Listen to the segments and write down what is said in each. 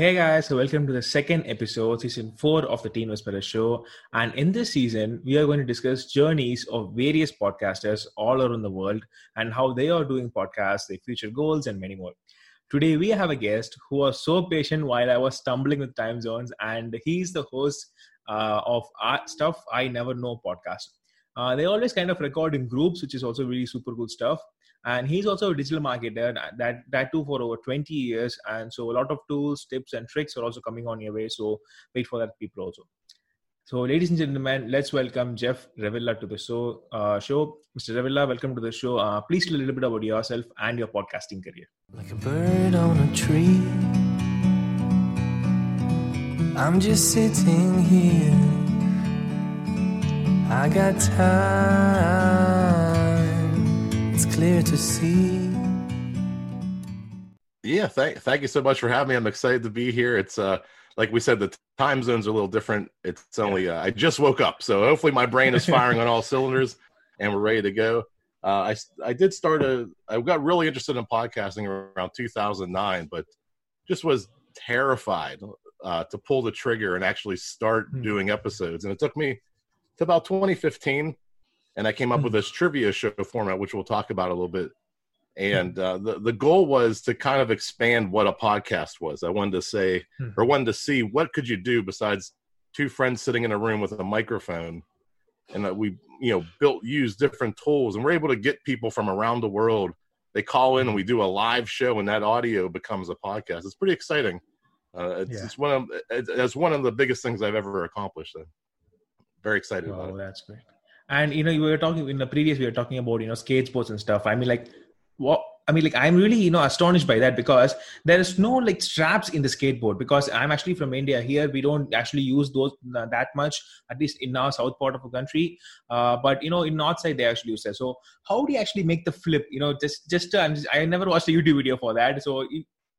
Hey guys, so welcome to the second episode, season four of the Teen Whisperer Show. And in this season, we are going to discuss journeys of various podcasters all around the world and how they are doing podcasts, their future goals, and many more. Today, we have a guest who was so patient while I was stumbling with time zones, and he's the host uh, of Stuff I Never Know podcast. Uh, they always kind of record in groups, which is also really super cool stuff and he's also a digital marketer that that too for over 20 years. And so a lot of tools tips and tricks are also coming on your way. So wait for that people also. So ladies and gentlemen let's welcome jeff revilla to the show uh, show. Mr revilla welcome to the show. Uh, please tell a little bit about yourself and your podcasting career. Like a bird on a tree. I'm just sitting here. I got time clear to see. Yeah, thank thank you so much for having me. I'm excited to be here. It's uh like we said, the time zones are a little different. It's only uh, I just woke up, so hopefully my brain is firing on all cylinders, and we're ready to go. Uh, I I did start a I got really interested in podcasting around 2009, but just was terrified uh, to pull the trigger and actually start hmm. doing episodes. And it took me to about 2015 and I came up with hmm. this trivia show format, which we'll talk about a little bit. And uh, the the goal was to kind of expand what a podcast was. I wanted to say, hmm. or wanted to see what could you do besides two friends sitting in a room with a microphone, and that we you know built use different tools, and we're able to get people from around the world. They call in and we do a live show, and that audio becomes a podcast. It's pretty exciting. Uh, it's, yeah. it's, one of it's one of the biggest things I've ever accomplished. I'm very excited about it. That's great and you know you were talking in the previous we were talking about you know skateboards and stuff i mean like what I mean, like I'm really, you know, astonished by that because there is no like straps in the skateboard. Because I'm actually from India. Here, we don't actually use those uh, that much, at least in our south part of the country. Uh, but you know, in north side, they actually use that. So, how do you actually make the flip? You know, just just, uh, just I never watched a YouTube video for that. So,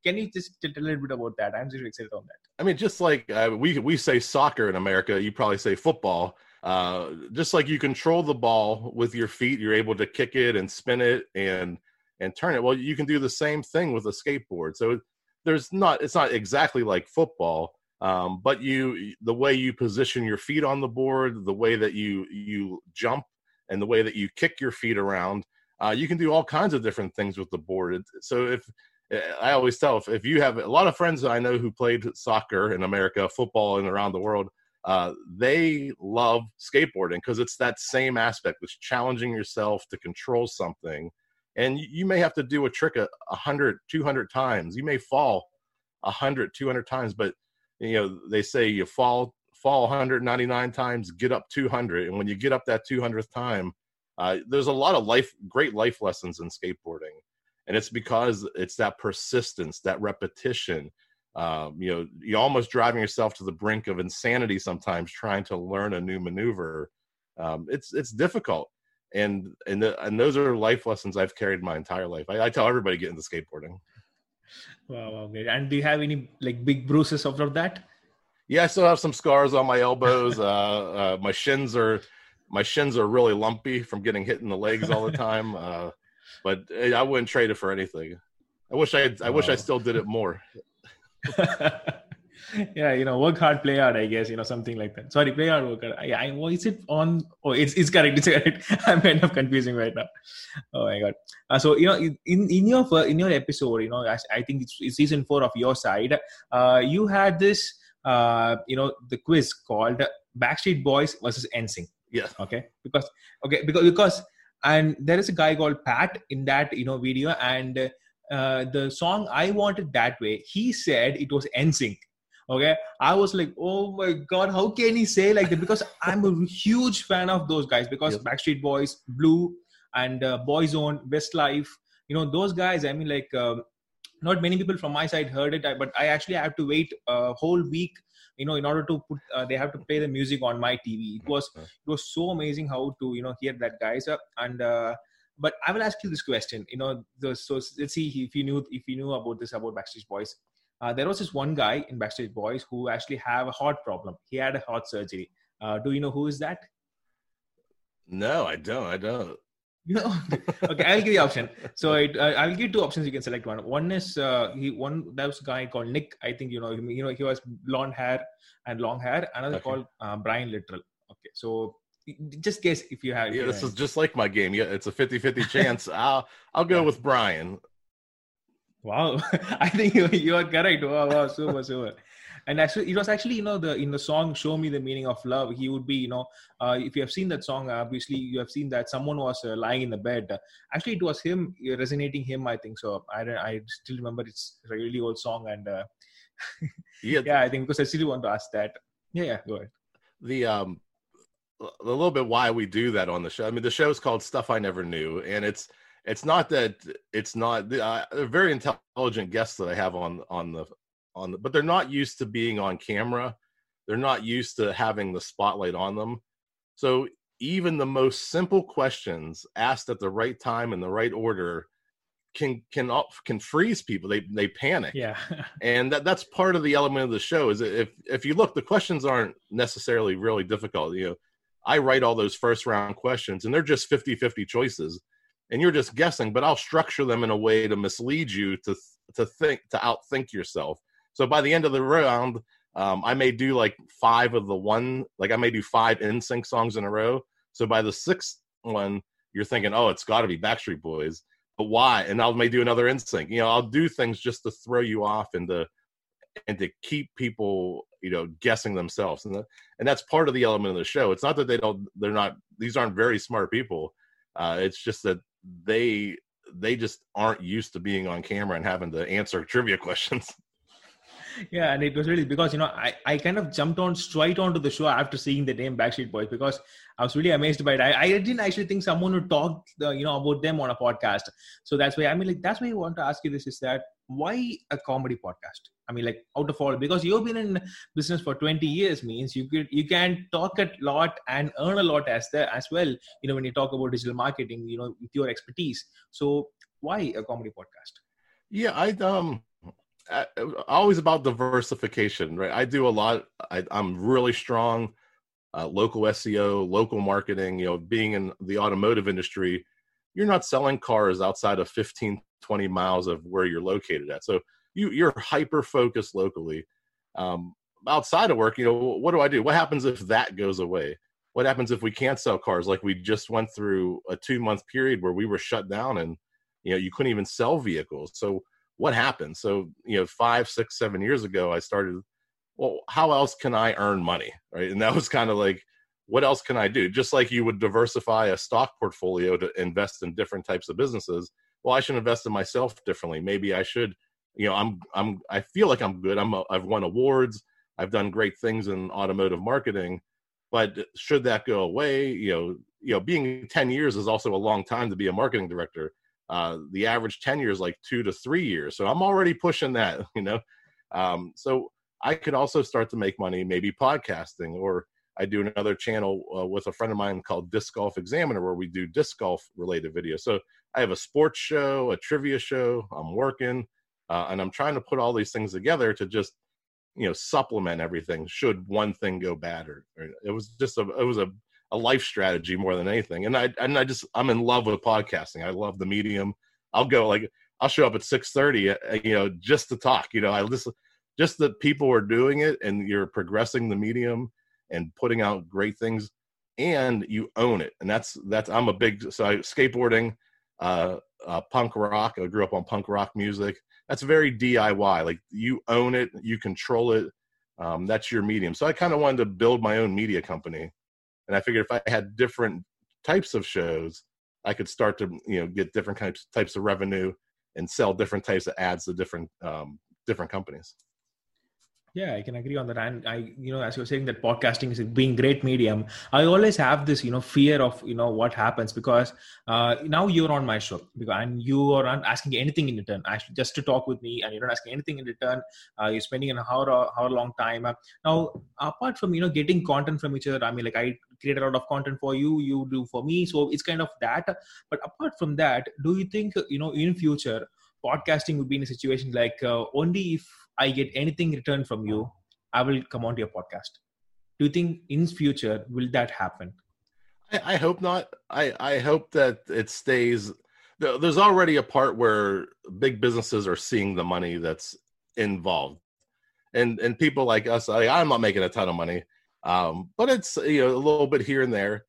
can you just tell a little bit about that? I'm just excited on that. I mean, just like uh, we we say soccer in America, you probably say football uh, just like you control the ball with your feet, you're able to kick it and spin it and and turn it. Well, you can do the same thing with a skateboard. So there's not it's not exactly like football, um, but you the way you position your feet on the board, the way that you you jump, and the way that you kick your feet around, uh, you can do all kinds of different things with the board. So if I always tell if, if you have a lot of friends I know who played soccer in America, football, and around the world uh, they love skateboarding because it's that same aspect it's challenging yourself to control something. And you may have to do a trick a 100 200 times. You may fall 100 200 times but you know they say you fall fall 199 times get up 200 and when you get up that 200th time uh, there's a lot of life great life lessons in skateboarding. And it's because it's that persistence that repetition um, you know you're almost driving yourself to the brink of insanity sometimes trying to learn a new maneuver um, it's it's difficult. And and the, and those are life lessons i've carried my entire life. I, I tell everybody get into skateboarding. Wow, wow great. and do you have any like big bruises after that? Yeah i still have some scars on my elbows. Uh, uh, my shins are my shins are really lumpy from getting hit in the legs all the time. Uh, but eh, i wouldn't trade it for anything. I wish i i wow. wish i still did it more yeah, you know, work hard, play hard. I guess you know something like that. Sorry, play hard, work hard. Yeah, I, well, is it on? Oh, it's it's correct. It's correct. I'm kind of confusing right now. Oh my god. Uh, so you know, in in your in your episode, you know, I, I think it's, it's, season four of your side. Uh, you had this, uh, you know, the quiz called Backstreet Boys versus NSYNC. Yes. Okay. Because okay because because and there is a guy called Pat in that you know video and uh, the song I wanted that way, he said it was NSYNC. Okay, I was like, oh my god, how can he say like that? Because I'm a huge fan of those guys. Because yep. Backstreet Boys, Blue, and uh, Boyzone, Westlife, you know those guys. I mean, like, um, not many people from my side heard it, but I actually have to wait a whole week you know in order to put uh, they have to play the music on my tv it was it was so amazing how to you know hear that guys up and uh, but I will ask you this question. You know, the, so let's see if you knew if you knew about this about Backstage Boys. Uh, there was this one guy in Backstage Boys who actually have a heart problem. He had a heart surgery. Uh, do you know who is that? No, I don't. I don't. Know, okay, I'll give you option. So it, uh, I'll give two options. You can select one. One is uh, he one that was a guy called Nick. I think you know him. You know he was blonde hair and long hair. Another Okay. called uh, Brian Littrell. Okay, so just guess if you have. Yeah, this is just like my game. Yeah, it's a 50-50 chance. I'll I'll go Yeah. with Brian. Wow, I think you, you are correct. Wow, wow, super, super. And actually, it was actually you know the in the song "Show Me the Meaning of Love." He would be you know uh, if you have seen that song, obviously you have seen that someone was uh, lying in the bed. Actually, it was him resonating him. I think so. I I still remember it's a really old song, and uh, Yeah, yeah, I think because I still want to ask that. Yeah, yeah, go ahead. the um a little bit why we do that on the show. I mean, the show is called Stuff I Never Knew, and it's it's not that it's not uh, they're very intelligent guests that I have on on the on the, but they're not used to being on camera. They're not used to having the spotlight on them. So even the most simple questions asked at the right time in the right order can can can freeze people. They they panic Yeah, and that that's part of the element of the show is if if you look the questions aren't necessarily really difficult you know i write all those first round questions and they're just 50 50 choices and you're just guessing but i'll structure them in a way to mislead you to to think to outthink yourself so by the end of the round um, i may do like five of the one like i may do five NSYNC songs in a row so by the sixth one you're thinking oh it's got to be backstreet boys but why? And I'll may do another NSYNC. You know, I'll do things just to throw you off and to and to keep people, you know, guessing themselves. And that, and that's part of the element of the show. It's not that they don't they're not these aren't very smart people. Uh, it's just that they they just aren't used to being on camera and having to answer trivia questions. yeah, and it was really because you know I, I kind of jumped on straight onto the show after seeing the name Backstreet Boys because I was really amazed by it. I, I didn't actually think someone would talk uh, you know about them on a podcast. So that's why I mean like that's why I want to ask you this is that why a comedy podcast? I mean like out of all because you've been in business for 20 years means you could you can talk a lot and earn a lot as the as well you know when you talk about digital marketing you know with your expertise. So why a comedy podcast? Yeah, I um I, always about diversification, right? I do a lot. I, I'm really strong uh, local SEO, local marketing. You know, being in the automotive industry, you're not selling cars outside of 15, 20 miles of where you're located at. So you you're hyper focused locally. Um, outside of work, you know, what do I do? What happens if that goes away? What happens if we can't sell cars? Like we just went through a two month period where we were shut down and you know you couldn't even sell vehicles. So what happened? So you know, five, six, seven years ago, I started. Well, how else can I earn money, right? And that was kind of like, what else can I do? Just like you would diversify a stock portfolio to invest in different types of businesses. Well, I should invest in myself differently. Maybe I should. You know, I'm I'm I feel like I'm good. I'm a, I've won awards. I've done great things in automotive marketing, but should that go away? You know, you know, being 10 years is also a long time to be a marketing director. Uh, the average tenure is like two to three years. So I'm already pushing that, you know. Um, so I could also start to make money, maybe podcasting, or I do another channel uh, with a friend of mine called Disc Golf Examiner, where we do disc golf related videos. So I have a sports show, a trivia show. I'm working, uh, and I'm trying to put all these things together to just, you know, supplement everything. Should one thing go bad, or, or it was just a it was a a life strategy more than anything. And I and I just I'm in love with podcasting. I love the medium. I'll go like I'll show up at six thirty, you know, just to talk. You know, I listen just that people are doing it and you're progressing the medium and putting out great things and you own it. And that's that's I'm a big so I, skateboarding, uh, uh, punk rock. I grew up on punk rock music. That's very DIY. Like you own it, you control it. Um, that's your medium. So I kind of wanted to build my own media company and I figured if I had different types of shows, I could start to you know get different types types of revenue and sell different types of ads to different um, different companies. Yeah, I can agree on that. And I, you know, as you're saying that podcasting is being great medium, I always have this, you know, fear of, you know, what happens because uh, now you're on my show because and you are not asking anything in return, actually just to talk with me, and you're not asking anything in return. Uh, you're spending an hour, hour long time. Now, apart from you know getting content from each other, I mean, like I create a lot of content for you, you do for me, so it's kind of that. But apart from that, do you think you know in future podcasting would be in a situation like uh, only if I get anything returned from you, I will come on to your podcast. Do you think in future will that happen? I, I hope not. I I hope that it stays. There's already a part where big businesses are seeing the money that's involved, and and people like us. I, I'm not making a ton of money, um, but it's you know a little bit here and there,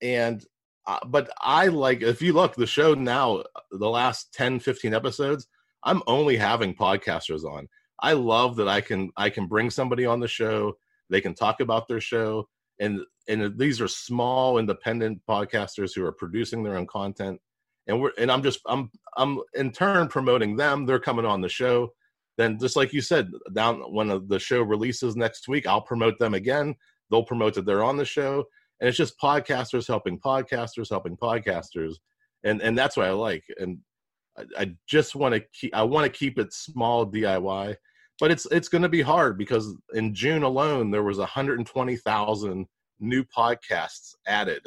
and uh, but I like if you look the show now the last 10 15 episodes I'm only having podcasters on. I love that I can I can bring somebody on the show, they can talk about their show. And and these are small independent podcasters who are producing their own content. And we're and I'm just I'm I'm in turn promoting them, they're coming on the show. Then just like you said, down when the show releases next week, I'll promote them again. They'll promote that they're on the show. And it's just podcasters helping podcasters helping podcasters. And and that's what i like. And i, I just want to keep i want to keep it small diy but it's it's going to be hard because in june alone there was 120000 new podcasts added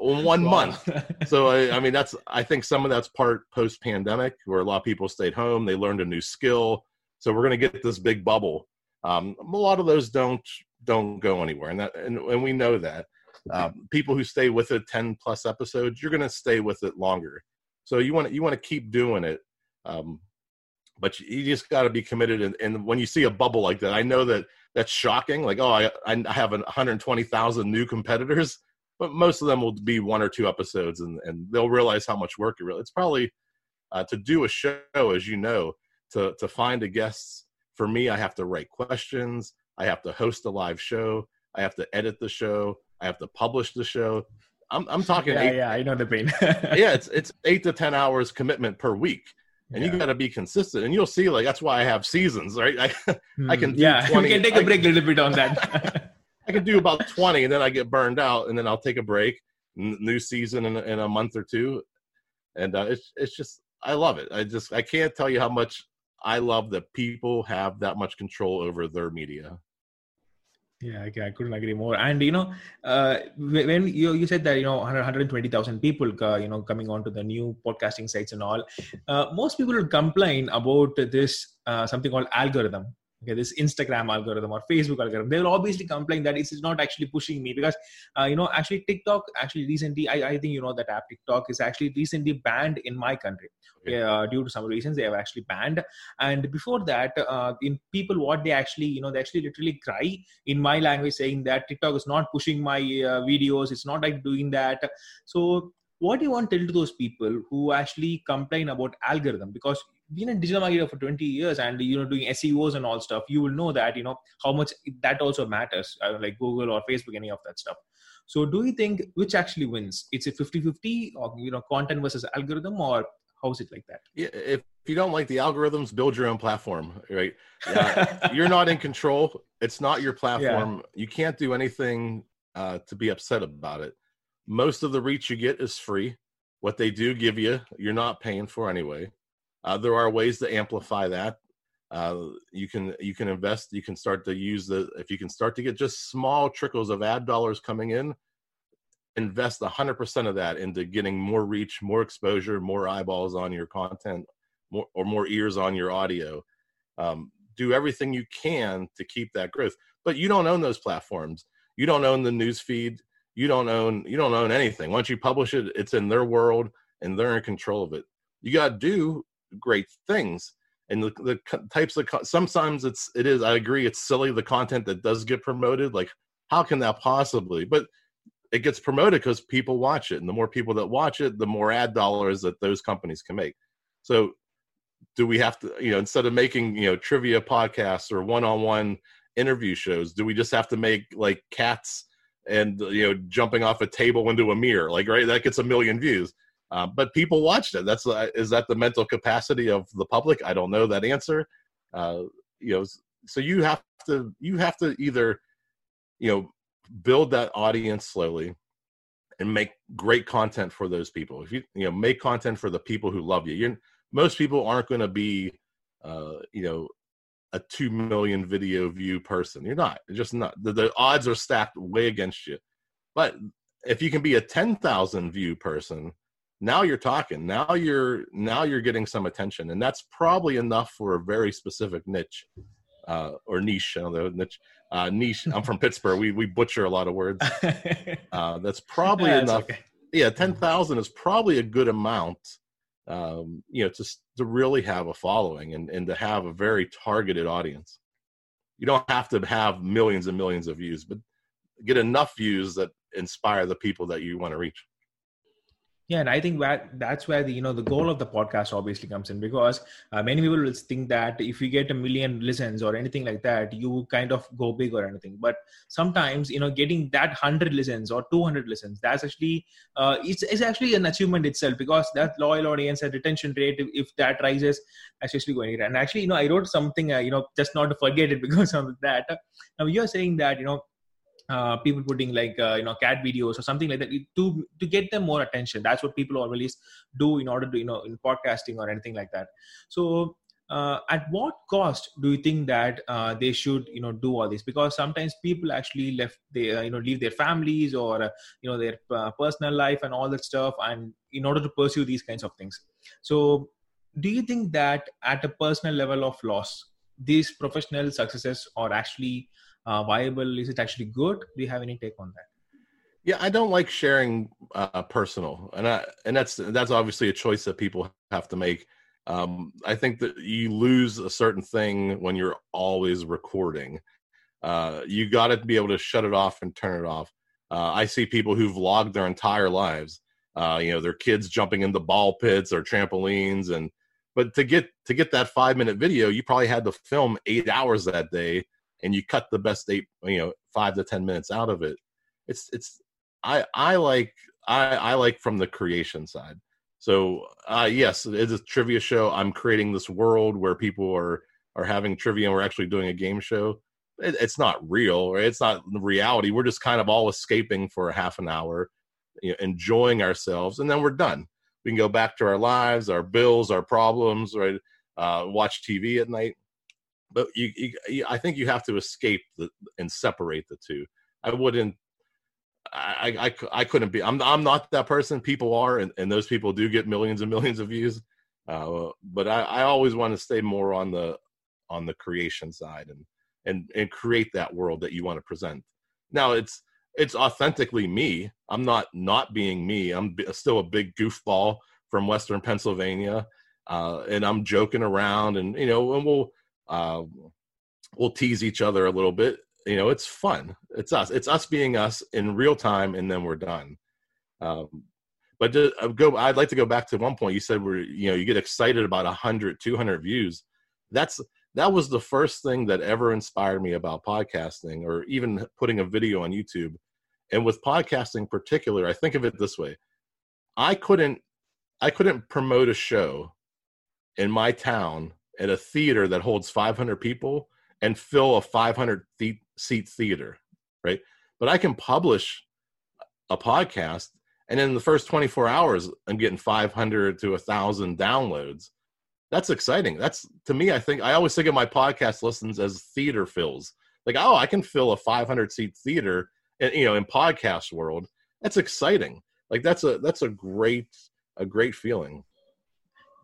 in one wow. month. So I, I mean that's i think some of that's part post pandemic where a lot of people stayed home they learned a new skill. So we're going to get this big bubble. Um, a lot of those don't don't go anywhere and that and, and we know that. Um, people who stay with it 10 plus episodes you're going to stay with it longer so you want to you want to keep doing it um, but you just got to be committed and, and, when you see a bubble like that i know that that's shocking like oh i, I have 120000 new competitors but most of them will be one or two episodes and, and they'll realize how much work it really it's probably uh, to do a show as you know to to find a guest for me i have to write questions i have to host a live show i have to edit the show I have to publish the show. I'm I'm talking. Yeah, eight, yeah, I know the pain. yeah, it's it's eight to ten hours commitment per week, and yeah. you got to be consistent. And you'll see, like that's why I have seasons, right? I mm, I can yeah, 20, we can take a break a little bit on that. I can do about twenty, and then I get burned out, and then I'll take a break. New season in, in a month or two, and uh, it's it's just I love it. I just I can't tell you how much I love that people have that much control over their media. Yeah, okay, I couldn't agree more. And you know, uh, when you you said that you know 120,000 people, uh, you know, coming onto the new podcasting sites and all, uh, most people complain about this uh, something called algorithm okay this instagram algorithm or facebook algorithm they will obviously complain that it's not actually pushing me because uh, you know actually tiktok actually recently I, I think you know that app tiktok is actually recently banned in my country. Okay. uh, due to some reasons they have actually banned. And before that uh, in people what they actually you know they actually literally cry in my language saying that tiktok is not pushing my uh, videos it's not like doing that. So what do you want to tell to those people who actually complain about algorithm? Because been in digital marketing for 20 years and you know doing seos and all stuff you will know that you know how much that also matters uh, like google or facebook any of that stuff. So do you think which actually wins? It's a 50-50 or you know content versus algorithm or how is it like that? Yeah if you don't like the algorithms build your own platform right? Yeah, you're not in control. It's not your platform. Yeah. you can't do anything uh, to be upset about it most of the reach you get is free what they do give you you're not paying for anyway uh, there are ways to amplify that. Uh, you can you can invest. You can start to use the if you can start to get just small trickles of ad dollars coming in. Invest 100% of that into getting more reach, more exposure, more eyeballs on your content, more or more ears on your audio. Um, do everything you can to keep that growth. But you don't own those platforms. You don't own the news feed. You don't own you don't own anything. Once you publish it, it's in their world and they're in control of it. You got to do great things and the, the types of sometimes it's it is i agree it's silly the content that does get promoted like how can that possibly but it gets promoted because people watch it and the more people that watch it the more ad dollars that those companies can make so do we have to you know instead of making you know trivia podcasts or one-on-one interview shows do we just have to make like cats and you know jumping off a table into a mirror like right that gets a million views uh, but people watched it. That's uh, is that the mental capacity of the public? I don't know that answer. Uh, you know, so you have to you have to either you know build that audience slowly and make great content for those people. If you you know make content for the people who love you, you most people aren't going to be uh, you know a two million video view person. You're not. You're just not. The, the odds are stacked way against you. But if you can be a ten thousand view person now you're talking now you're now you're getting some attention and that's probably enough for a very specific niche uh, or niche. I don't know niche. Uh, niche. I'm from Pittsburgh. We we butcher a lot of words. Uh, that's probably Yeah, enough. okay. Yeah, ten thousand is probably a good amount. Um, you know, to to really have a following and and to have a very targeted audience. You don't have to have millions and millions of views, but get enough views that inspire the people that you want to reach. Yeah, and I think that that's where the you know the goal of the podcast obviously comes in because uh, many people will think that if you get a million listens or anything like that, you kind of go big or anything. But sometimes you know getting that hundred listens or two hundred listens, that's actually uh, it's, it's actually an achievement itself because that loyal audience and retention rate, if, that rises, actually going. And actually, you know, I wrote something, uh, you know, just not to forget it because of that. Now you're saying that you know uh, people putting like uh, you know cat videos or something like that to to get them more attention. That's what people always do in order to you know in podcasting or anything like that. So uh, at what cost do you think that uh, they should you know do all this? Because sometimes people actually left they uh, you know leave their families or uh, you know their uh, personal life and all that stuff and in order to pursue these kinds of things. So do you think that at a personal level of loss these professional successes are actually uh, viable? Is it actually good? Do you have any take on that? Yeah, I don't like sharing uh, personal, and I and that's that's obviously a choice that people have to make. Um, I think that you lose a certain thing when you're always recording. Uh, you got to be able to shut it off and turn it off. Uh, I see people who vlog their entire lives. Uh, you know, their kids jumping into ball pits or trampolines, and but to get to get that five minute video, you probably had to film eight hours that day, and you cut the best eight, you know, five to ten minutes out of it. It's it's I I like I I like from the creation side. So uh, yes, it's a trivia show. I'm creating this world where people are are having trivia and we're actually doing a game show. It, it's not real, or it's not reality. We're just kind of all escaping for a half an hour, you know, enjoying ourselves, and then we're done. We can go back to our lives, our bills, our problems, right? Uh, watch TV at night. But you, you, I think you have to escape the, and separate the two. I wouldn't I, I, I couldn't be. I'm I'm not that person. People are, and, and those people do get millions and millions of views. Uh, but I, I always want to stay more on the on the creation side and and and create that world that you want to present. Now it's it's authentically me. I'm not not being me. I'm b- still a big goofball from Western Pennsylvania, uh, and I'm joking around, and you know, and we'll uh, we'll tease each other a little bit. You know it's fun. It's us. It's us being us in real time and then we're done. Um, but to, uh, go i'd like to go back to one point you said we're you know you get excited about 100 200 views. That's that was the first thing that ever inspired me about podcasting or even putting a video on youtube. And with podcasting in particular i think of it this way. I couldn't i couldn't promote a show in my town at a theater that holds 500 people and fill a 500 th- seat theater, right? But I can publish a podcast, and in the first 24 hours, I'm getting 500 to 1,000 downloads. That's exciting. That's to me. I think I always think of my podcast listens as theater fills. Like, oh, I can fill a 500 seat theater, and you know, in podcast world, that's exciting. Like, that's a that's a great a great feeling.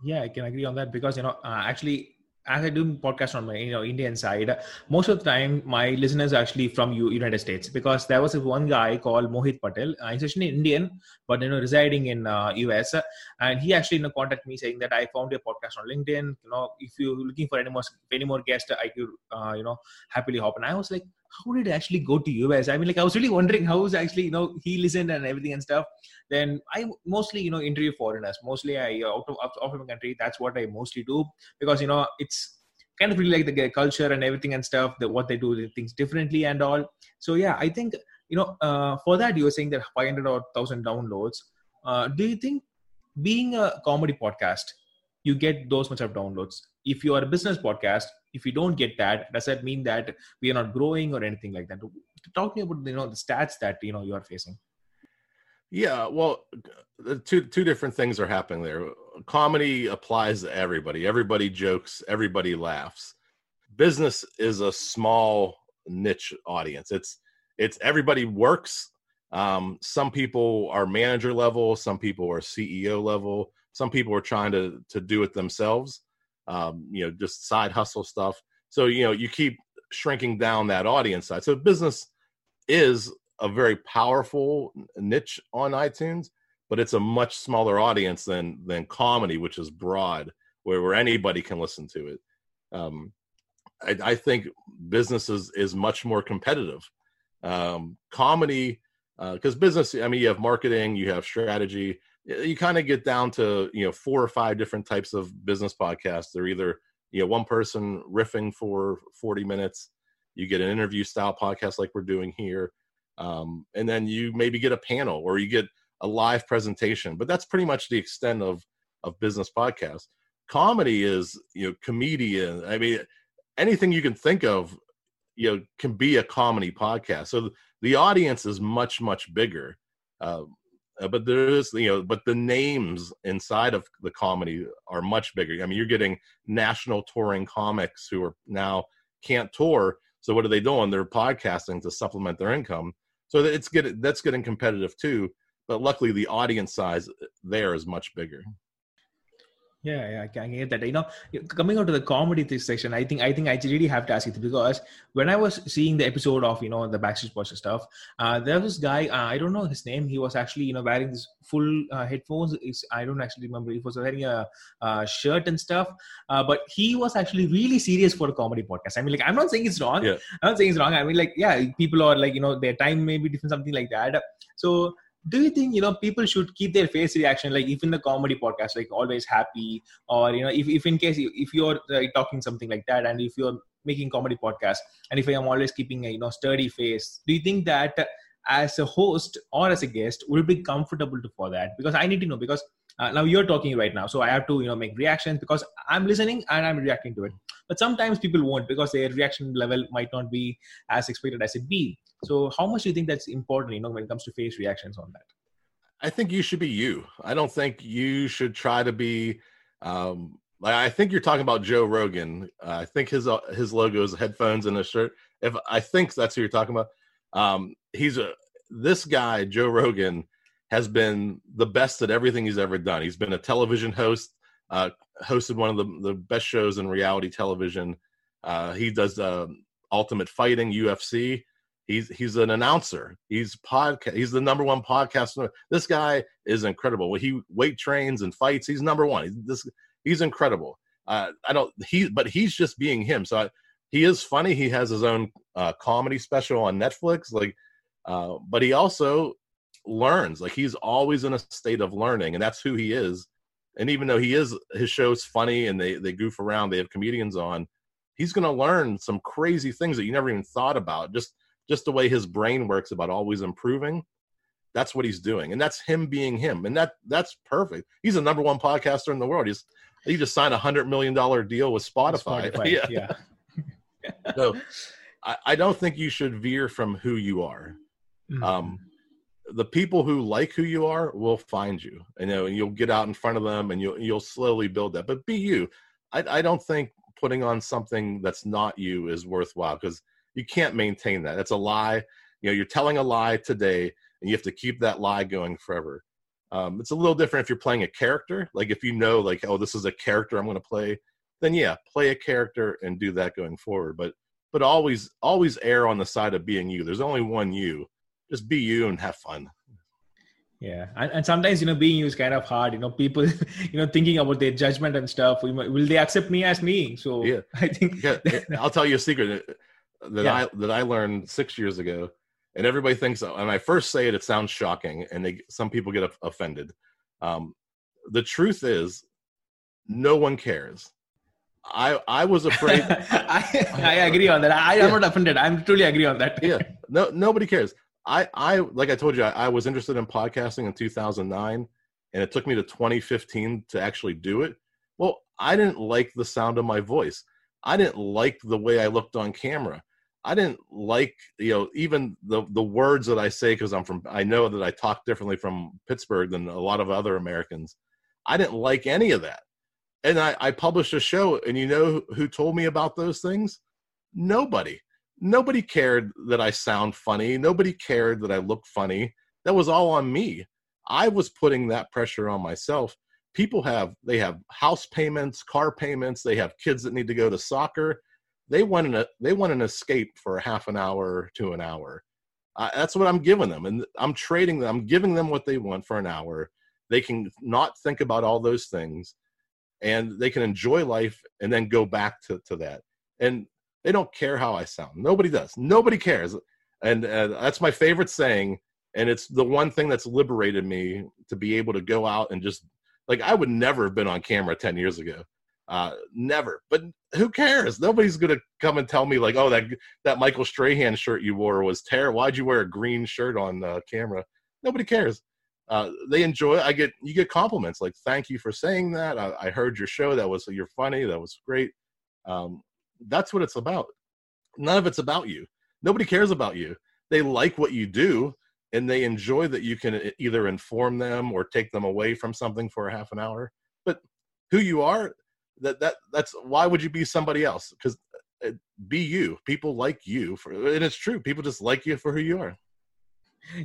Yeah, I can agree on that because you know uh, actually as I do podcast on my you know Indian side, most of the time my listeners are actually from U- United States because there was one guy called Mohit Patel. Uh, he's actually Indian, but you know residing in uh, US, and he actually you know contacted me saying that I found your podcast on LinkedIn. You know, if you're looking for any more any more guests, I could uh, you know happily hop. And I was like, how did it actually go to US? I mean, like I was really wondering how was actually you know he listened and everything and stuff. Then I mostly you know interview foreigners. Mostly I out of out of my country. That's what I mostly do because you know it's kind of really like the culture and everything and stuff. The what they do things differently and all. So yeah, I think you know uh, for that you were saying that 500 or 1000 downloads. Uh, do you think being a comedy podcast you get those much of downloads if you are a business podcast if you don't get that does that mean that we are not growing or anything like that talk to me about you know the stats that you know you are facing Yeah, well, two two different things are happening there. Comedy applies to everybody. Everybody jokes, everybody laughs. Business is a small niche audience. It's it's everybody works. Um, some people are manager level, some people are CEO level, some people are trying to to do it themselves. Um, you know, just side hustle stuff. So you know you keep shrinking down that audience side. So business is a very powerful niche on iTunes, but it's a much smaller audience than than comedy, which is broad, where where anybody can listen to it. Um, I, I think business is, is much more competitive. Um, comedy, because uh, business, I mean, you have marketing, you have strategy. You kind of get down to you know four or five different types of business podcasts. They're either you know one person riffing for 40 minutes you get an interview style podcast like we're doing here um, and then you maybe get a panel or you get a live presentation but that's pretty much the extent of of business podcasts comedy is you know comedian i mean anything you can think of you know can be a comedy podcast. So the audience is much much bigger. Uh, uh, but there is you know but the names inside of the comedy are much bigger. I mean you're getting national touring comics who are now can't tour. So what are they doing? They're podcasting to supplement their income. So it's getting that's getting competitive too. But luckily the audience size there is much bigger yeah, yeah, I can get that. You know, coming out to the comedy section, I think I think I really have to ask it because when I was seeing the episode of you know the Backstreet Boys stuff, uh, there was this guy uh, I don't know his name. He was actually you know wearing this full uh, headphones. It's, I don't actually remember. He was wearing a, a shirt and stuff, uh, but he was actually really serious for a comedy podcast. I mean, like I'm not saying it's wrong. Yeah. I'm not saying it's wrong. I mean, like yeah, people are like you know their time may be different, something like that. So do you think you know people should keep their face reaction like in the comedy podcast like always happy? Or you know if, if in case if you're uh, talking something like that and if you're making comedy podcast and if i am always keeping a you know sturdy face do you think that as a host or as a guest will be comfortable for that? Because i need to know because uh, now you're talking right now so i have to you know make reactions because i'm listening and i'm reacting to it. But sometimes people won't because their reaction level might not be as expected as it be. So how much do you think that's important you know when it comes to face reactions on that? I think you should be you. I don't think you should try to be um like i think you're talking about joe rogan. Uh, i think his uh, his logo is headphones and a shirt. If i think that's who you're talking about. Um he's a this guy joe rogan has been the best at everything he's ever done. He's been a television host, uh, hosted one of the, the best shows in reality television. Uh, he does uh, Ultimate Fighting, UFC. He's he's an announcer. He's podcast. He's the number one podcaster. This guy is incredible. When he weight trains and fights, he's number one. He's, this he's incredible. Uh, I don't he, but he's just being him. So I, he is funny. He has his own uh, comedy special on Netflix. Like, uh, but he also learns. Like he's always in a state of learning, and that's who he is. And even though he is, his show's funny and they they goof around, they have comedians on. He's going to learn some crazy things that you never even thought about. Just just the way his brain works about always improving. That's what he's doing, and that's him being him, and that that's perfect. He's a number one podcaster in the world. He's he just signed a hundred million dollar deal with Spotify. Spotify yeah. yeah. so I, I, don't think you should veer from who you are. Mm-hmm. Um, the people who like who you are will find you and you know you'll get out in front of them and you'll you'll slowly build that but be you. I, I don't think putting on something that's not you is worthwhile because you can't maintain that. That's a lie. You know you're telling a lie today and you have to keep that lie going forever. Um, it's a little different if you're playing a character. Like if you know like oh this is a character i'm going to play then yeah play a character and do that going forward but but always always err on the side of being you. There's only one you just be you and have fun yeah and, and sometimes you know being you is kind of hard you know people you know thinking about their judgment and stuff will they accept me as me so yeah i think yeah, i'll tell you a secret that yeah. i that i learned six years ago and everybody thinks when i first say it it sounds shocking and they some people get offended um, the truth is no one cares I I was afraid. I, I agree on that. I, am yeah. not offended. I'm truly agree on that. yeah. No, nobody cares. I, I like I told you, I, I, was interested in podcasting in 2009, and it took me to 2015 to actually do it. Well, I didn't like the sound of my voice. I didn't like the way I looked on camera. I didn't like, you know, even the the words that I say because I'm from. I know that I talk differently from Pittsburgh than a lot of other Americans. I didn't like any of that, and I, I published a show, and you know who told me about those things? Nobody nobody cared that I sound funny. Nobody cared that I look funny. That was all on me. I was putting that pressure on myself. People have they have house payments, car payments, they have kids that need to go to soccer. they want an they want an escape for a half an hour to an hour. Uh, that's what I'm giving them, and I'm trading them. I'm giving them what they want for an hour. They can not think about all those things, and they can enjoy life, and then go back to to that. And they don't care how I sound. Nobody does. Nobody cares. And uh, that's my favorite saying. And it's the one thing that's liberated me to be able to go out and just like I would never have been on camera 10 years ago. Uh, never. But who cares? Nobody's gonna come and tell me like, oh, that that Michael Strahan shirt you wore was terrible. Why'd you wear a green shirt on uh, camera? Nobody cares. Uh, they enjoy. I get you get compliments like, thank you for saying that. I, I heard your show. That was you're funny. That was great. Um, that's what it's about. None of it's about you. Nobody cares about you. They like what you do and they enjoy that you can either inform them or take them away from something for a half an hour. But who you are, that that that's why would you be somebody else? Because uh, be you. People like you for, and it's true. People just like you for who you are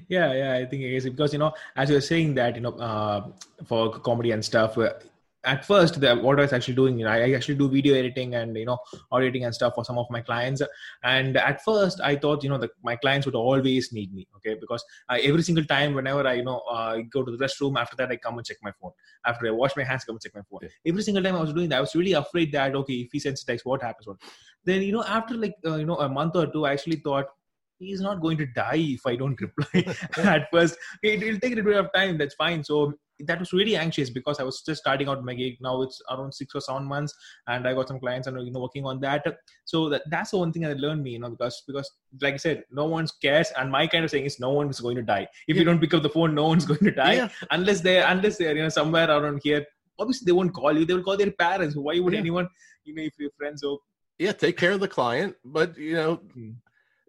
yeah yeah i think it is because you know as you're saying that you know uh, for comedy and stuff uh, at first the, what i was actually doing you know I, actually do video editing and you know auditing and stuff for some of my clients and at first i thought you know that my clients would always need me okay because uh, every single time whenever i you know uh, go to the restroom after that i come and check my phone after i wash my hands I come and check my phone every single time i was doing that i was really afraid that okay if he sends a text what happens what then you know after like uh, you know a month or two i actually thought he's not going to die if I don't reply at first. It will take a little bit of time. That's fine. So that was really anxious because I was just starting out my gig. Now it's around six or seven months, and I got some clients and you know working on that. So that, that's the one thing that learned me, you know, because because like I said, no one cares, and my kind of saying is no one is going to die. If yeah. you don't pick up the phone, no one's going to die yeah. unless they unless they're you know somewhere around here. Obviously, they won't call you. They will call their parents. Why would yeah. anyone, you know, if your friends or yeah, take care of the client, but you know. Hmm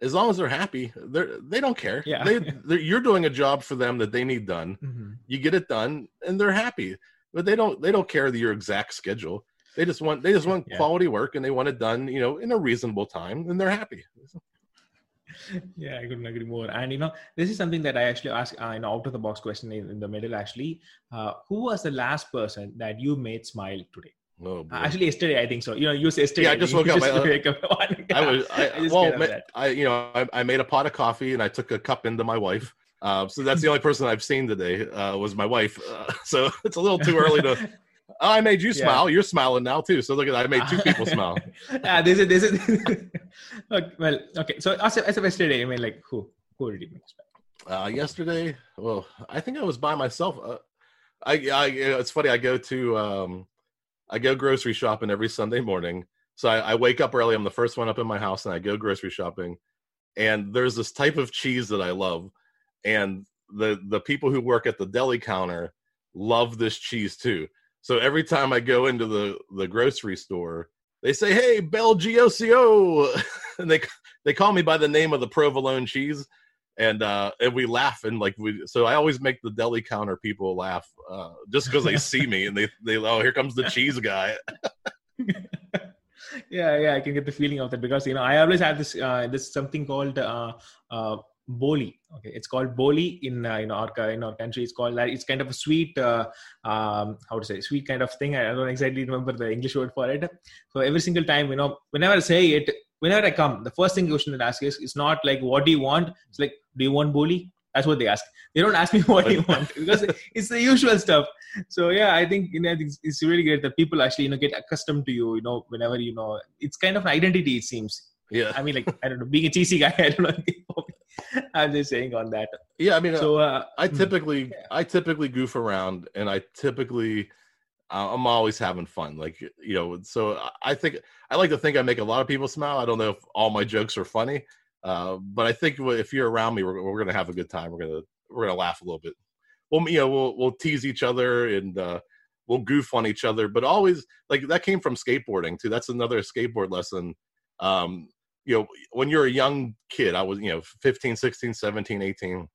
as long as they're happy, they're they don't care. Yeah, they you're doing a job for them that they need done. Mm-hmm. You get it done, and they're happy. But they don't they don't care your exact schedule. They just want they just want yeah. quality work, and they want it done, you know, in a reasonable time, and they're happy. yeah, I couldn't agree more. And you know, this is something that I actually ask uh, an out of the box question in, in the middle. Actually, uh, who was the last person that you made smile today? Oh, boy. Actually, yesterday I think so. You know, you said yesterday. Yeah, I just woke up. I, wake up. I was. I, I well, I you know, I, I, made a pot of coffee and I took a cup into my wife. Uh, so that's the only person I've seen today uh, was my wife. Uh, so it's a little too early to. Oh, I made you smile. Yeah. You're smiling now too. So look at that. I made two people smile. yeah, this is this is. okay, well, okay. So as of, as of yesterday, I mean, like who who did you make smile? Uh, yesterday, well, I think I was by myself. Uh, I, I, it's funny. I go to um, I go grocery shopping every Sunday morning. So I, I, wake up early. I'm the first one up in my house, and I go grocery shopping. And there's this type of cheese that I love, and the the people who work at the deli counter love this cheese too. So every time I go into the the grocery store, they say, "Hey, BelGioioso," and they they call me by the name of the provolone cheese and uh and we laugh and like we so i always make the deli counter people laugh uh just because they see me and they they oh here comes the cheese guy. Yeah yeah i can get the feeling of that because you know i always have this uh this something called uh uh boli okay? It's called boli in uh, in our in our country. It's called that it's kind of a sweet uh, um how to say sweet kind of thing. I don't exactly remember the english word for it. So every single time you know whenever i say it whenever I come, the first thing question they ask is, it's not like, what do you want? It's like, do you want boli? That's what they ask. They don't ask me what do you want because it's the usual stuff. So yeah, I think you know it's really great that people actually you know get accustomed to you. You know, whenever you know it's kind of an identity. It seems. Yeah. I mean, like I don't know, being a cheesy guy. I don't know. I'm just saying on that. Yeah, I mean, so uh, I hmm. typically yeah. I typically goof around, and I typically I'm always having fun. Like you know, so I think I like to think I make a lot of people smile. I don't know if all my jokes are funny, uh, but I think if you're around me, we're, we're gonna have a good time. We're gonna we're gonna laugh a little bit. Well, you know, we'll we'll tease each other and uh, we'll goof on each other, but always like that came from skateboarding too. That's another skateboard lesson. Um, you know, when you're a young kid, I was you know 15, 16, 17, 18.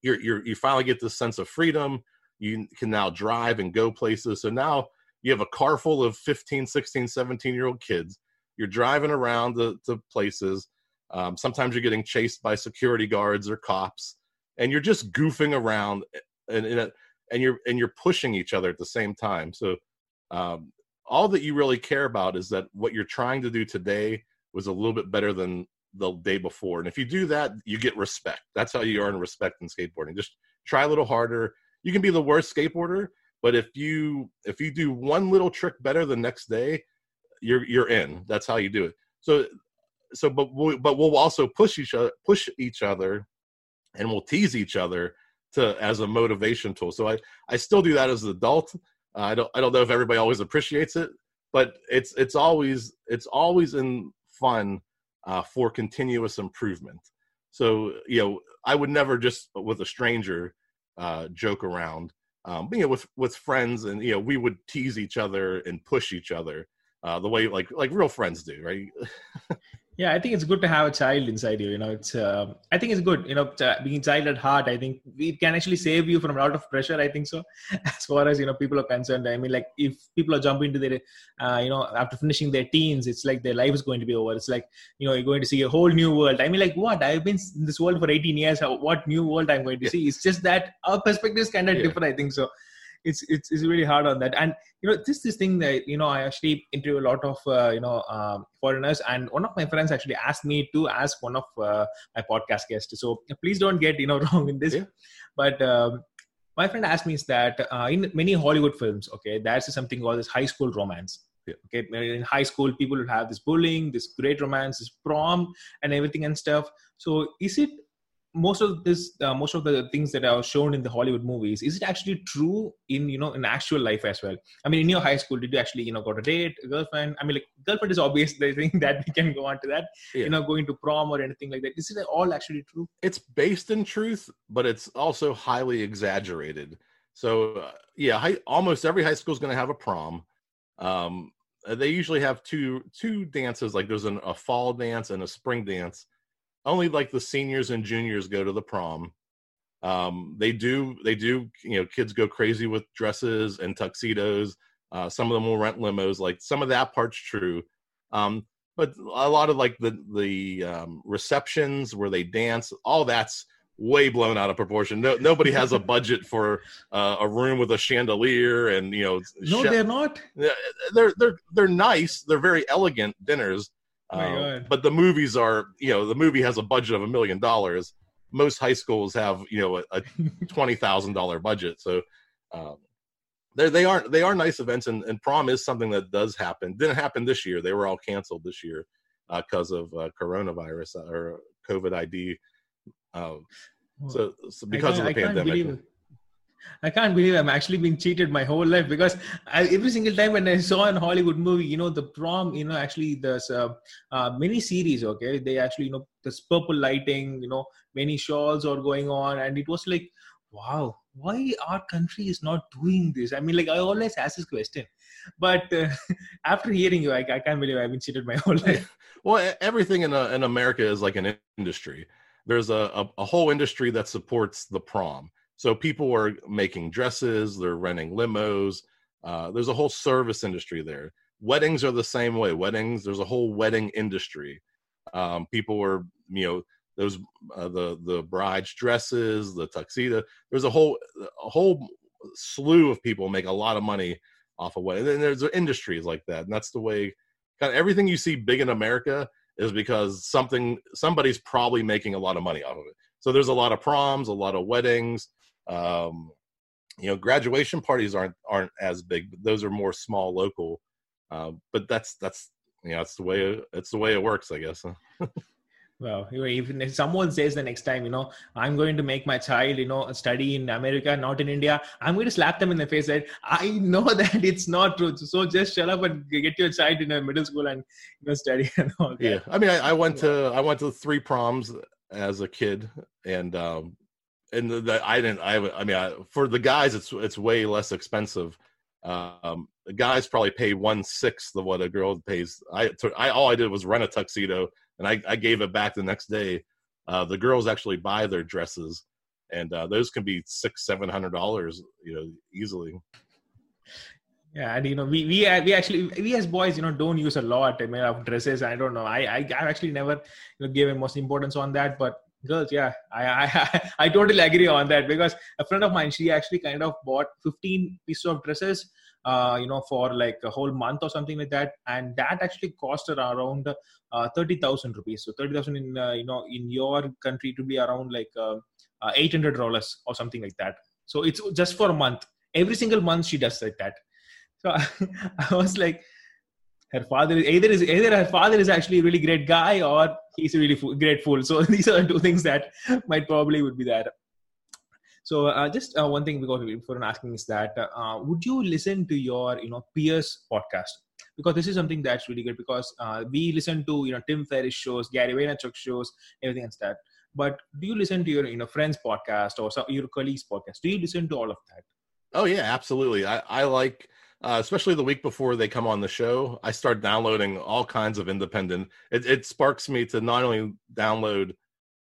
You're, you're you finally get this sense of freedom you can now drive and go places so now you have a car full of 15 16 17 year old kids you're driving around to places um, sometimes you're getting chased by security guards or cops and you're just goofing around and and, and you're and you're pushing each other at the same time so um, all that you really care about is that what you're trying to do today was a little bit better than the day before. And if you do that, you get respect. That's how you earn respect in skateboarding. Just try a little harder. You can be the worst skateboarder, but if you if you do one little trick better the next day, you're you're in. That's how you do it. So so but we, but we'll also push each other push each other and we'll tease each other to as a motivation tool. So I I still do that as an adult. Uh, I don't I don't know if everybody always appreciates it, but it's it's always it's always in fun uh, for continuous improvement. So you know I would never just with a stranger uh, joke around. Um, you know, with with friends, and you know, we would tease each other and push each other uh, the way like like real friends do, right? yeah i think it's good to have a child inside you you know it's uh, i think it's good you know being child at heart i think it can actually save you from a lot of pressure i think so. As far as you know people are concerned i mean like if people are jumping into their uh, you know after finishing their teens it's like their life is going to be over. It's like you know you're going to see a whole new world. I mean like what? I've been in this world for 18 years. What new world i'm going to yeah. see? It's just that our perspective is kind of yeah. different i think so it's it's it's really hard on that. And you know, this this thing that you know, I actually interview a lot of uh, you know um, foreigners, and one of my friends actually asked me to ask one of uh, my podcast guests. So please don't get you know wrong in this, yeah. but. Um, my friend asked me is that uh, in many Hollywood films, okay, there's something called this high school romance. Yeah. Okay, in high school, people will have this bullying, this great romance, this prom, and everything and stuff. So, is it most of this uh, most of the things that are shown in the hollywood movies is it actually true in you know in actual life as well? I mean in your high school did you actually you know got a date a girlfriend? I mean like girlfriend is obvious the thing that we can go on to that yeah. you know going to prom or anything like that. Is it all actually true? It's based in truth but it's also highly exaggerated. So uh, yeah high, almost every high school is going to have a prom. Um, they usually have two two dances like there's an, a fall dance and a spring dance only like the seniors and juniors go to the prom. Um, they do they do you know kids go crazy with dresses and tuxedos. Uh, some of them will rent limos. Like some of that part's true, um, but a lot of like the the um, receptions where they dance, all that's way blown out of proportion. No, nobody has a budget for uh, a room with a chandelier and you know. No, they're not. They're they're they're nice. They're very elegant dinners, um, but the movies are, you know, the movie has a budget of a million dollars. Most high schools have, you know, a, a twenty thousand dollar budget. So um, they they are they are nice events, and, and prom is something that does happen. Didn't happen this year. They were all canceled this year because uh, of uh, coronavirus uh, or COVID ID. Um, so, so because of the pandemic. I can't believe I'm actually being cheated my whole life because I, every single time when I saw an Hollywood movie, you know, the prom, you know, actually there's a, a mini series, okay, they actually, you know, this purple lighting, you know, many shawls are going on, and it was like, wow, why our country is not doing this? I mean, like I always ask this question, but uh, after hearing you, I, I can't believe I've been cheated my whole life. well, everything in, a, in America is like an industry. There's a, a, a whole industry that supports the prom so people are making dresses, they're renting limos. Uh, there's a whole service industry there. Weddings are the same way. Weddings, there's a whole wedding industry. Um, people were, you know, those uh, the the bride's dresses, the tuxedo. There's a whole a whole slew of people make a lot of money off of wedding. And there's industries like that, and that's the way. Kind of everything you see big in America is because something somebody's probably making a lot of money off of it. So there's a lot of proms, a lot of weddings, um, you know, graduation parties aren't aren't as big, but those are more small, local. Uh, but that's that's you know, that's the way it's the way it works, I guess. Well, even if someone says the next time, you know, I'm going to make my child, you know, study in America, not in India, I'm going to slap them in the face that I know that it's not true. So just shut up and get your child in a middle school and you know study and all. That. Yeah, I mean, I, I went to I went to three proms as a kid, and um, and the, I didn't. I I mean, I, for the guys, it's it's way less expensive. Um, the guys probably pay one sixth of what a girl pays. I, I all I did was rent a tuxedo, and I, I gave it back the next day. Uh, the girls actually buy their dresses, and uh, those can be six, seven hundred dollars, you know, easily. Yeah, and you know, we we we actually we as boys, you know, don't use a lot. I mean, of dresses. I don't know. I I I've actually never you know given most importance on that, but girls yeah. I, I i totally agree on that because a friend of mine she actually kind of bought 15 pieces of dresses uh, you know for like a whole month or something like that. And that actually cost her around uh, 30000 rupees. So 30000 in uh, you know in your country to be around like uh, uh, 800 dollars or something like that. So it's just for a month. Every single month she does like that. So i was like her father either is either her father is actually a really great guy or he's really fool, great fool. So these are two things that might probably would be there. So uh, just uh, one thing because before asking is that uh, would you listen to your you know peers podcast because this is something that's really good because uh, we listen to you know Tim Ferriss shows, Gary Vaynerchuk shows, everything and that. But do you listen to your you know friends podcast or some, your colleagues podcast? Do you listen to all of that? Oh yeah, absolutely. I, I like uh, especially the week before they come on the show, I start downloading all kinds of independent. It, it sparks me to not only download,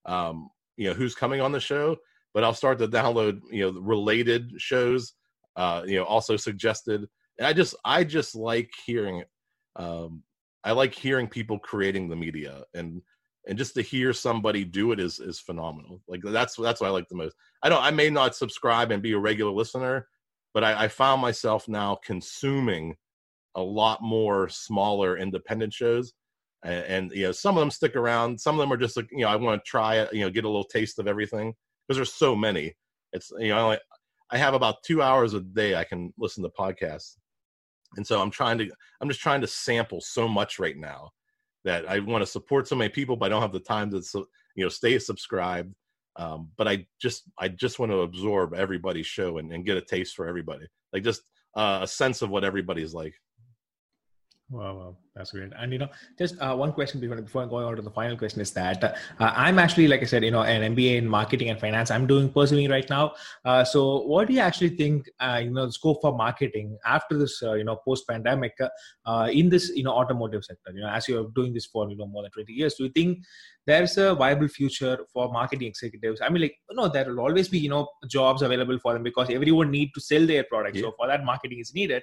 um, you know, who's coming on the show, but I'll start to download, you know, related shows, uh, you know, also suggested. And I just, I just like hearing, um, I like hearing people creating the media and and just to hear somebody do it is is phenomenal. Like that's that's what I like the most. I don't, I may not subscribe and be a regular listener, but I, I found myself now consuming a lot more smaller independent shows and, and, you know some of them stick around some of them are just like you know i want to try it you know get a little taste of everything because there's so many. It's you know I, I have about two hours a day i can listen to podcasts and so i'm trying to i'm just trying to sample so much right now that i want to support so many people but i don't have the time to you know stay subscribed um, but I just I just want to absorb everybody's show and, and get a taste for everybody, like just uh, a sense of what everybody's like. Wow, wow, that's great. And you know, just uh, one question before before going on to the final question is that uh, I'm actually, like I said, you know, an MBA in marketing and finance. I'm doing pursuing right now. Uh, so, what do you actually think? Uh, you know, the scope for marketing after this, uh, you know, post pandemic uh, in this, you know, automotive sector. You know, as you're doing this for you know more than 20 years, do you think there's a viable future for marketing executives. I mean like no there will always be you know jobs available for them because everyone need to sell their products yeah. so for that marketing is needed.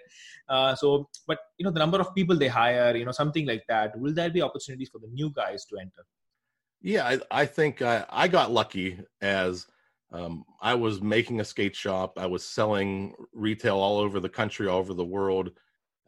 Uh, so but you know the number of people they hire you know something like that will there be opportunities for the new guys to enter? Yeah i, I think I, I got lucky as um, i was making a skate shop. I was selling retail all over the country all over the world.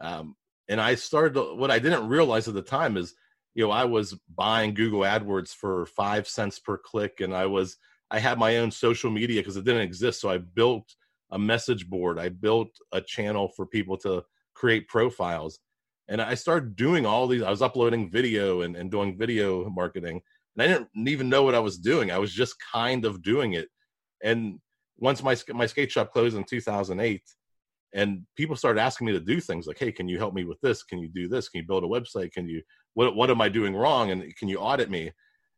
Um, and i started to, what i didn't realize at the time is you know, I was buying Google AdWords for five cents per click, and I was I had my own social media because it didn't exist. So I built a message board. I built a channel for people to create profiles. And I started doing all these. I was uploading video and, and doing video marketing. And I didn't even know what I was doing. I was just kind of doing it. And once my my skate shop closed in 2008, and people started asking me to do things like, "Hey, can you help me with this? Can you do this? Can you build a website? Can you what what am I doing wrong? And can you audit me?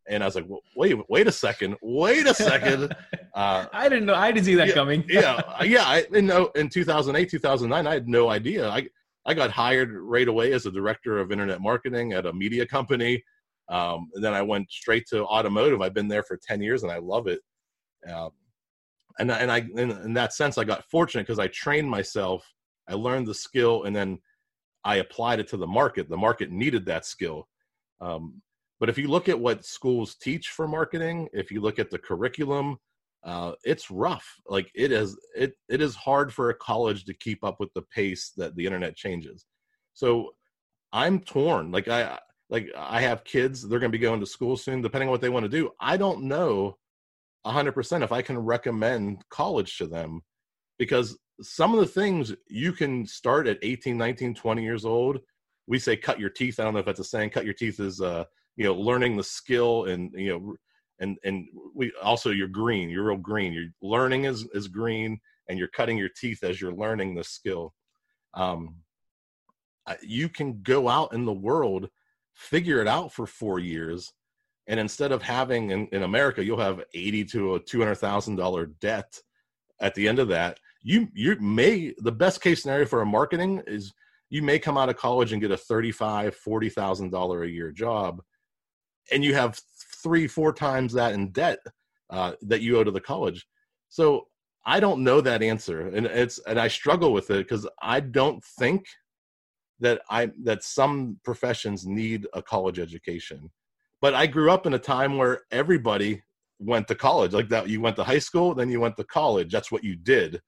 And I was like, well, wait, wait a second, wait a second. Uh, I didn't know. I didn't see that yeah, coming. yeah, yeah. I in, in 2008, 2009, I had no idea. I I got hired right away as a director of internet marketing at a media company. Um, and then I went straight to automotive. I've been there for 10 years and I love it. Um, and, and I, in, in that sense, I got fortunate because I trained myself. I learned the skill and then I applied it to the market. The market needed that skill. Um, but if you look at what schools teach for marketing, if you look at the curriculum, uh, it's rough. Like it is, it it is hard for a college to keep up with the pace that the internet changes. So I'm torn. Like I like I have kids. They're going to be going to school soon. Depending on what they want to do, I don't know 100% if I can recommend college to them because some of the things you can start at 18 19 20 years old we say cut your teeth. I don't know if that's a saying. Cut your teeth is uh you know learning the skill and you know and and we also you're green. You're real green. You're learning is is green and you're cutting your teeth as you're learning the skill. Um you can go out in the world figure it out for four years and instead of having in, in america you'll have 80 to a $200000 debt at the end of that you you may the best case scenario for a marketing is you may come out of college and get a 35 40 thousand dollar a year job and you have three four times that in debt uh, that you owe to the college. So i don't know that answer and it's and i struggle with it because i don't think that i that some professions need a college education. But i grew up in a time where everybody went to college like that you went to high school then you went to college that's what you did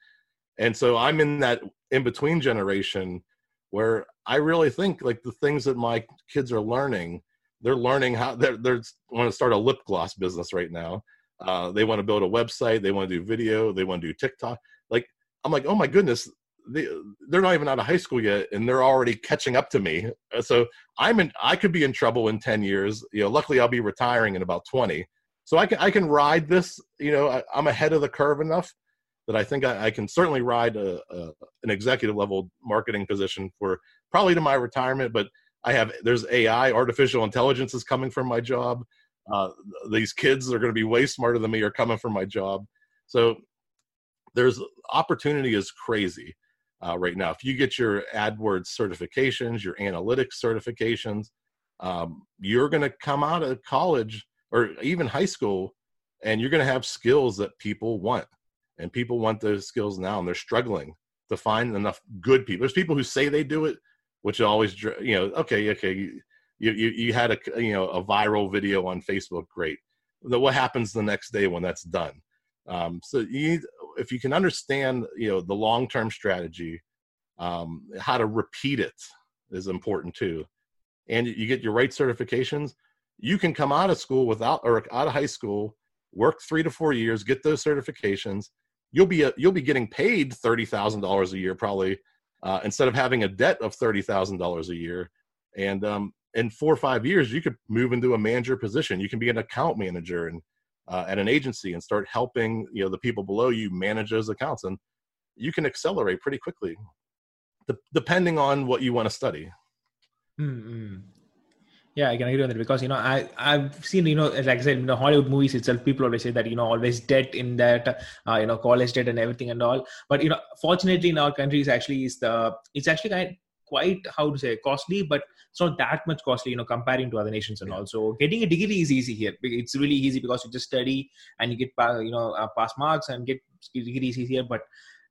and so i'm in that in between generation where i really think like the things that my kids are learning they're learning how they're, they're want to start a lip gloss business right now. Uh, they want to build a website they want to do video they want to do tiktok. Like i'm like oh my goodness they, they're not even out of high school yet and they're already catching up to me. Uh, so i'm in i could be in trouble in 10 years. You know luckily i'll be retiring in about 20 so i can i can ride this you know I, am ahead of the curve enough that i think i, I can certainly ride a, a, an executive level marketing position for probably to my retirement but i have there's ai artificial intelligence is coming from my job uh, these kids are going to be way smarter than me are coming from my job so there's opportunity is crazy uh, right now. If you get your AdWords certifications, your analytics certifications, um, you're going to come out of college or even high school and you're going to have skills that people want. And people want those skills now and they're struggling to find enough good people. There's people who say they do it, which always, you know, okay, okay, you, you, you had a, you know, a viral video on Facebook, great. But What happens the next day when that's done? Um, so you if you can understand, you know, the long term strategy, um, how to repeat it is important too, and you get your right certifications. You can come out of school without or out of high school, work three to four years, get those certifications. You'll be a, you'll be getting paid thirty thousand dollars a year probably uh, instead of having a debt of thirty thousand dollars a year. And um, in four or five years, you could move into a manager position. You can be an account manager and uh, at an agency and start helping you know the people below you manage those accounts and you can accelerate pretty quickly de- depending on what you want to study mm-hmm. Yeah i can agree on that because you know i i've seen you know like i said in the hollywood movies itself people always say that you know always debt in that uh, you know college debt and everything and all. But you know fortunately in our country is actually is the it's actually kind of quite how to say costly but it's not that much costly you know comparing to other nations and all. So getting a degree is easy here. It's really easy because you just study and you get you know uh, pass marks and get degrees easier. But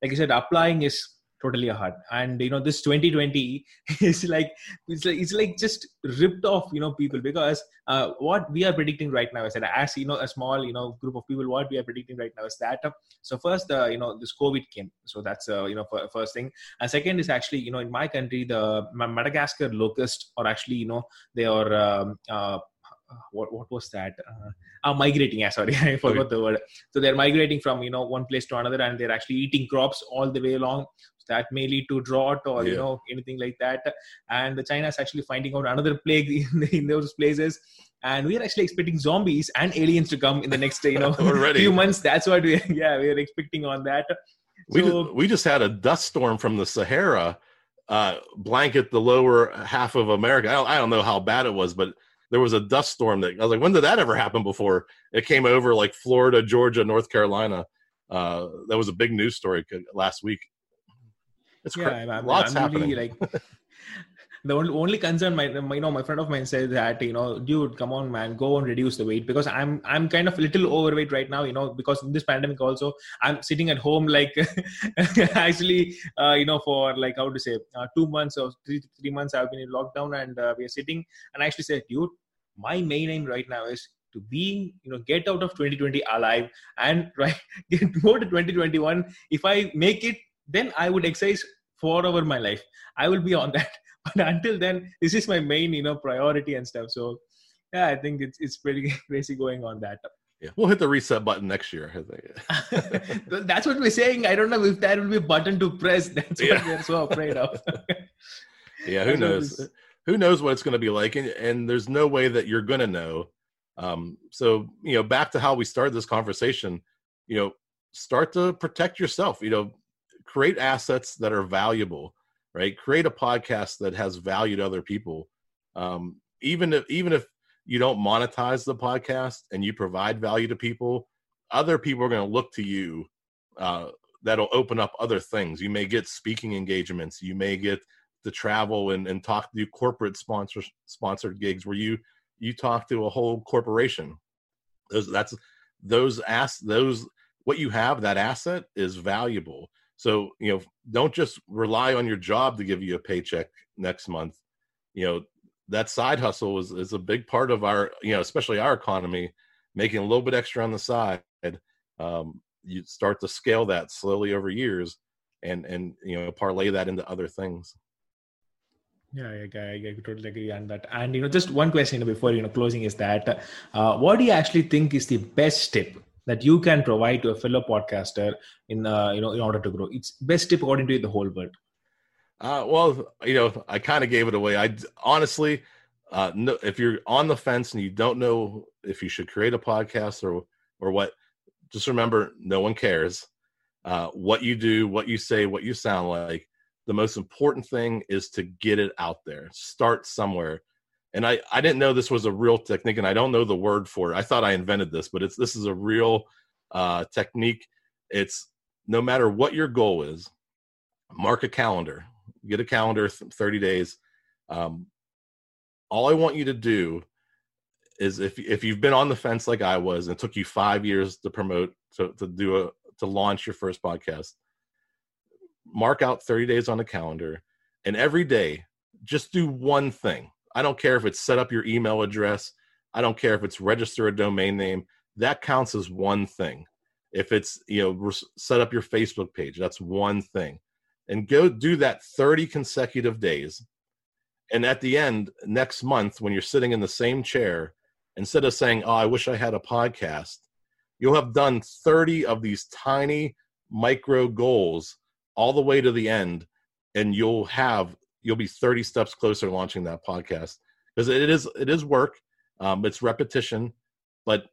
like i said applying is totally a hard and you know this 2020 is like it's like it's like just ripped off you know people because uh, what we are predicting right now is that as you know a small you know group of people what we are predicting right now is that uh, so first uh, you know this covid came. So that's uh, you know first thing. And second is actually you know in my country the madagascar locust or actually you know they are um, uh, what what was that? Uh, uh, migrating. Yeah, sorry, I forgot okay. the word. So they're migrating from you know one place to another, and they're actually eating crops all the way along. So that may lead to drought or yeah. you know anything like that. And China is actually finding out another plague in, in those places. And we are actually expecting zombies and aliens to come in the next you know few months. That's what we yeah we are expecting on that. We so, just, we just had a dust storm from the Sahara uh, blanket the lower half of America. I don't, I don't know how bad it was, but there was a dust storm that I was like, when did that ever happen before? It came over like Florida, Georgia, North Carolina. Uh, that was a big news story last week. It's yeah, cra- I'm, lots I'm happening. Really, like, the only, only concern my, my you know my friend of mine said that you know dude come on man go and reduce the weight because i'm i'm kind of a little overweight right now you know because in this pandemic also i'm sitting at home like actually uh, you know for like how to say uh, two months or three three months i've been in lockdown and uh, we are sitting and i actually said dude my main aim right now is to be you know get out of 2020 alive and right go to 2021 if i make it then i would exercise forever my life i will be on that but until then this is my main you know priority and stuff so yeah i think it's it's pretty crazy going on that yeah, we'll hit the reset button next year. That's what we're saying. I don't know if that will be a button to press. That's what yeah. we're so afraid of. yeah, who knows? Who knows what it's going to be like and, and there's no way that you're going to know. Um, so you know back to how we started this conversation you know start to protect yourself you know create assets that are valuable right? Create a podcast that has value to other people. Um, even if even if you don't monetize the podcast and you provide value to people other people are going to look to you uh, that'll open up other things. You may get speaking engagements. You may get to travel and, and talk to corporate sponsor sponsored gigs where you you talk to a whole corporation. Those that's those ass those what you have that asset is valuable. So you know don't just rely on your job to give you a paycheck next month. You know that side hustle is, is a big part of our you know especially our economy making a little bit extra on the side, um, you start to scale that slowly over years, and and you know parlay that into other things. Yeah, I, I, I, totally agree on that. And you know, just one question before you know closing is that, uh, what do you actually think is the best tip that you can provide to a fellow podcaster in uh, you know in order to grow? It's best tip according to the whole world. Uh, well, you know, I kind of gave it away. I honestly, uh, no, if you're on the fence and you don't know if you should create a podcast or or what, just remember, no one cares. Uh, what you do, what you say, what you sound like. The most important thing is to get it out there. Start somewhere. And I, I didn't know this was a real technique, and I don't know the word for it. I thought I invented this, but it's this is a real uh, technique. It's no matter what your goal is, mark a calendar. Get a calendar, 30 days. Um, all I want you to do is if if you've been on the fence like I was and it took you five years to promote to to do a to launch your first podcast, mark out 30 days on the calendar and every day just do one thing. I don't care if it's set up your email address. I don't care if it's register a domain name. That counts as one thing. If it's, you know, set up your Facebook page, that's one thing. And go do that 30 consecutive days and at the end, next month, when you're sitting in the same chair, instead of saying, Oh, I wish I had a podcast, you'll have done 30 of these tiny micro goals all the way to the end. And you'll have, you'll be 30 steps closer launching that podcast because it is, it is work. Um, it's repetition, but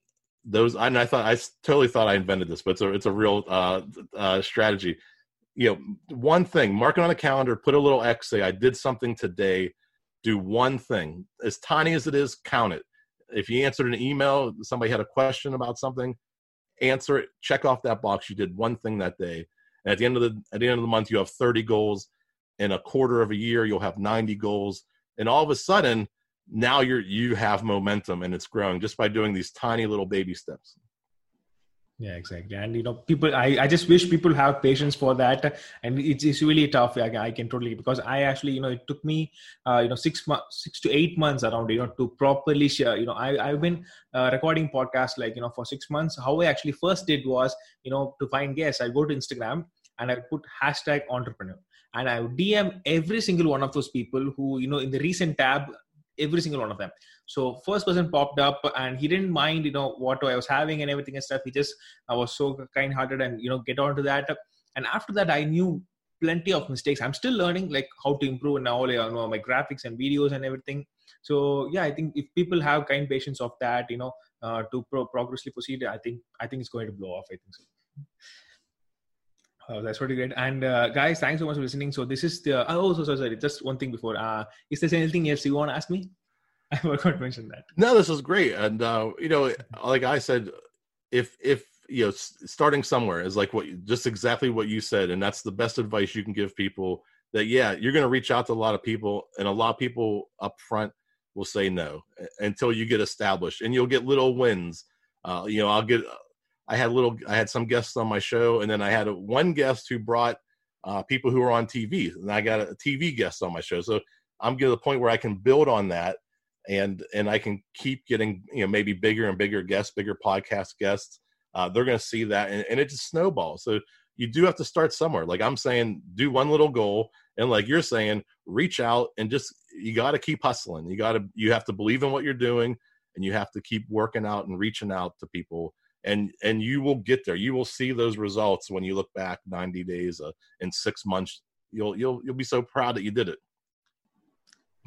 those, and I thought, I totally thought I invented this, but it's a, it's a real uh, uh, strategy. You know, one thing, mark it on a calendar, put a little X, say, I did something today do one thing as tiny as it is count it if you answered an email somebody had a question about something answer it check off that box you did one thing that day at the end of the at the end of the month you have 30 goals. In a quarter of a year you'll have 90 goals. And all of a sudden now you're you have momentum and it's growing just by doing these tiny little baby steps yeah exactly. And you know people i, I just wish people have patience for that. And it's, it's really tough. I, I can totally because i actually you know it took me uh, you know six months six to eight months around you know to properly share you know I, i've been uh, recording podcasts like you know for six months. How i actually first did was you know to find guests i go to instagram and i put hashtag entrepreneur. And i dm every single one of those people who you know in the recent tab every single one of them so first person popped up and he didn't mind, you know, what I was having and everything and stuff. He just I was so kind hearted and you know get on to that. And after that, I knew plenty of mistakes. I'm still learning like how to improve now, you know, my graphics and videos and everything. So yeah, I think if people have kind patience of that, you know, uh, to pro- progressively proceed, I think I think it's going to blow off. I think so. Oh, that's pretty great. And uh, guys, thanks so much for listening. So this is the oh, so sorry, sorry. Just one thing before. Uh, is there anything else you want to ask me? I forgot to mention that. No, this is great, and uh, you know, like I said, if if you know, starting somewhere is like what just exactly what you said, and that's the best advice you can give people. That yeah, you're going to reach out to a lot of people, and a lot of people up front will say no until you get established, and you'll get little wins. Uh, you know, I'll get. I had little. I had some guests on my show, and then I had a, one guest who brought uh, people who were on TV, and I got a TV guest on my show. So I'm getting to the point where I can build on that and and I can keep getting you know maybe bigger and bigger guests, bigger podcast guests. Uh, they're going to see that, and, and it just snowballs. So you do have to start somewhere. Like I'm saying, do one little goal, and like you're saying, reach out and just you got to keep hustling. You got to you have to believe in what you're doing, and you have to keep working out and reaching out to people. And and you will get there. You will see those results when you look back 90 days uh, in six months. You'll you'll you'll be so proud that you did it.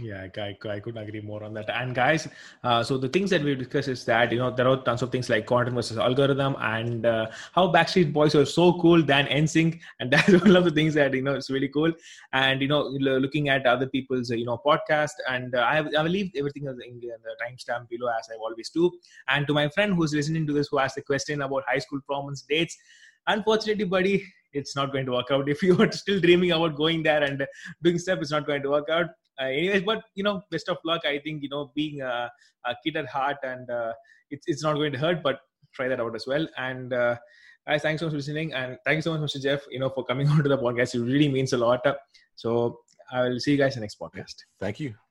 Yeah, I, I couldn't agree more on that. And guys, uh, so the things that we discuss is that you know there are tons of things like content versus algorithm and uh, how Backstreet Boys are so cool than NSYNC, and that's one of the things that you know it's really cool. And you know, looking at other people's you know podcast, and uh, I I will leave everything in the timestamp below as I always do. And to my friend who's listening to this who asked the question about high school performance dates, unfortunately, buddy, it's not going to work out. If you are still dreaming about going there and doing stuff, it's not going to work out. Uh, anyways but you know best of luck. I think you know being a, a kid at heart and uh, it's, it's not going to hurt but try that out as well. And uh, guys thanks so much for listening. And thank you so much mr jeff you know for coming on to the podcast. It really means a lot. So i will see you guys in the next podcast. Thank you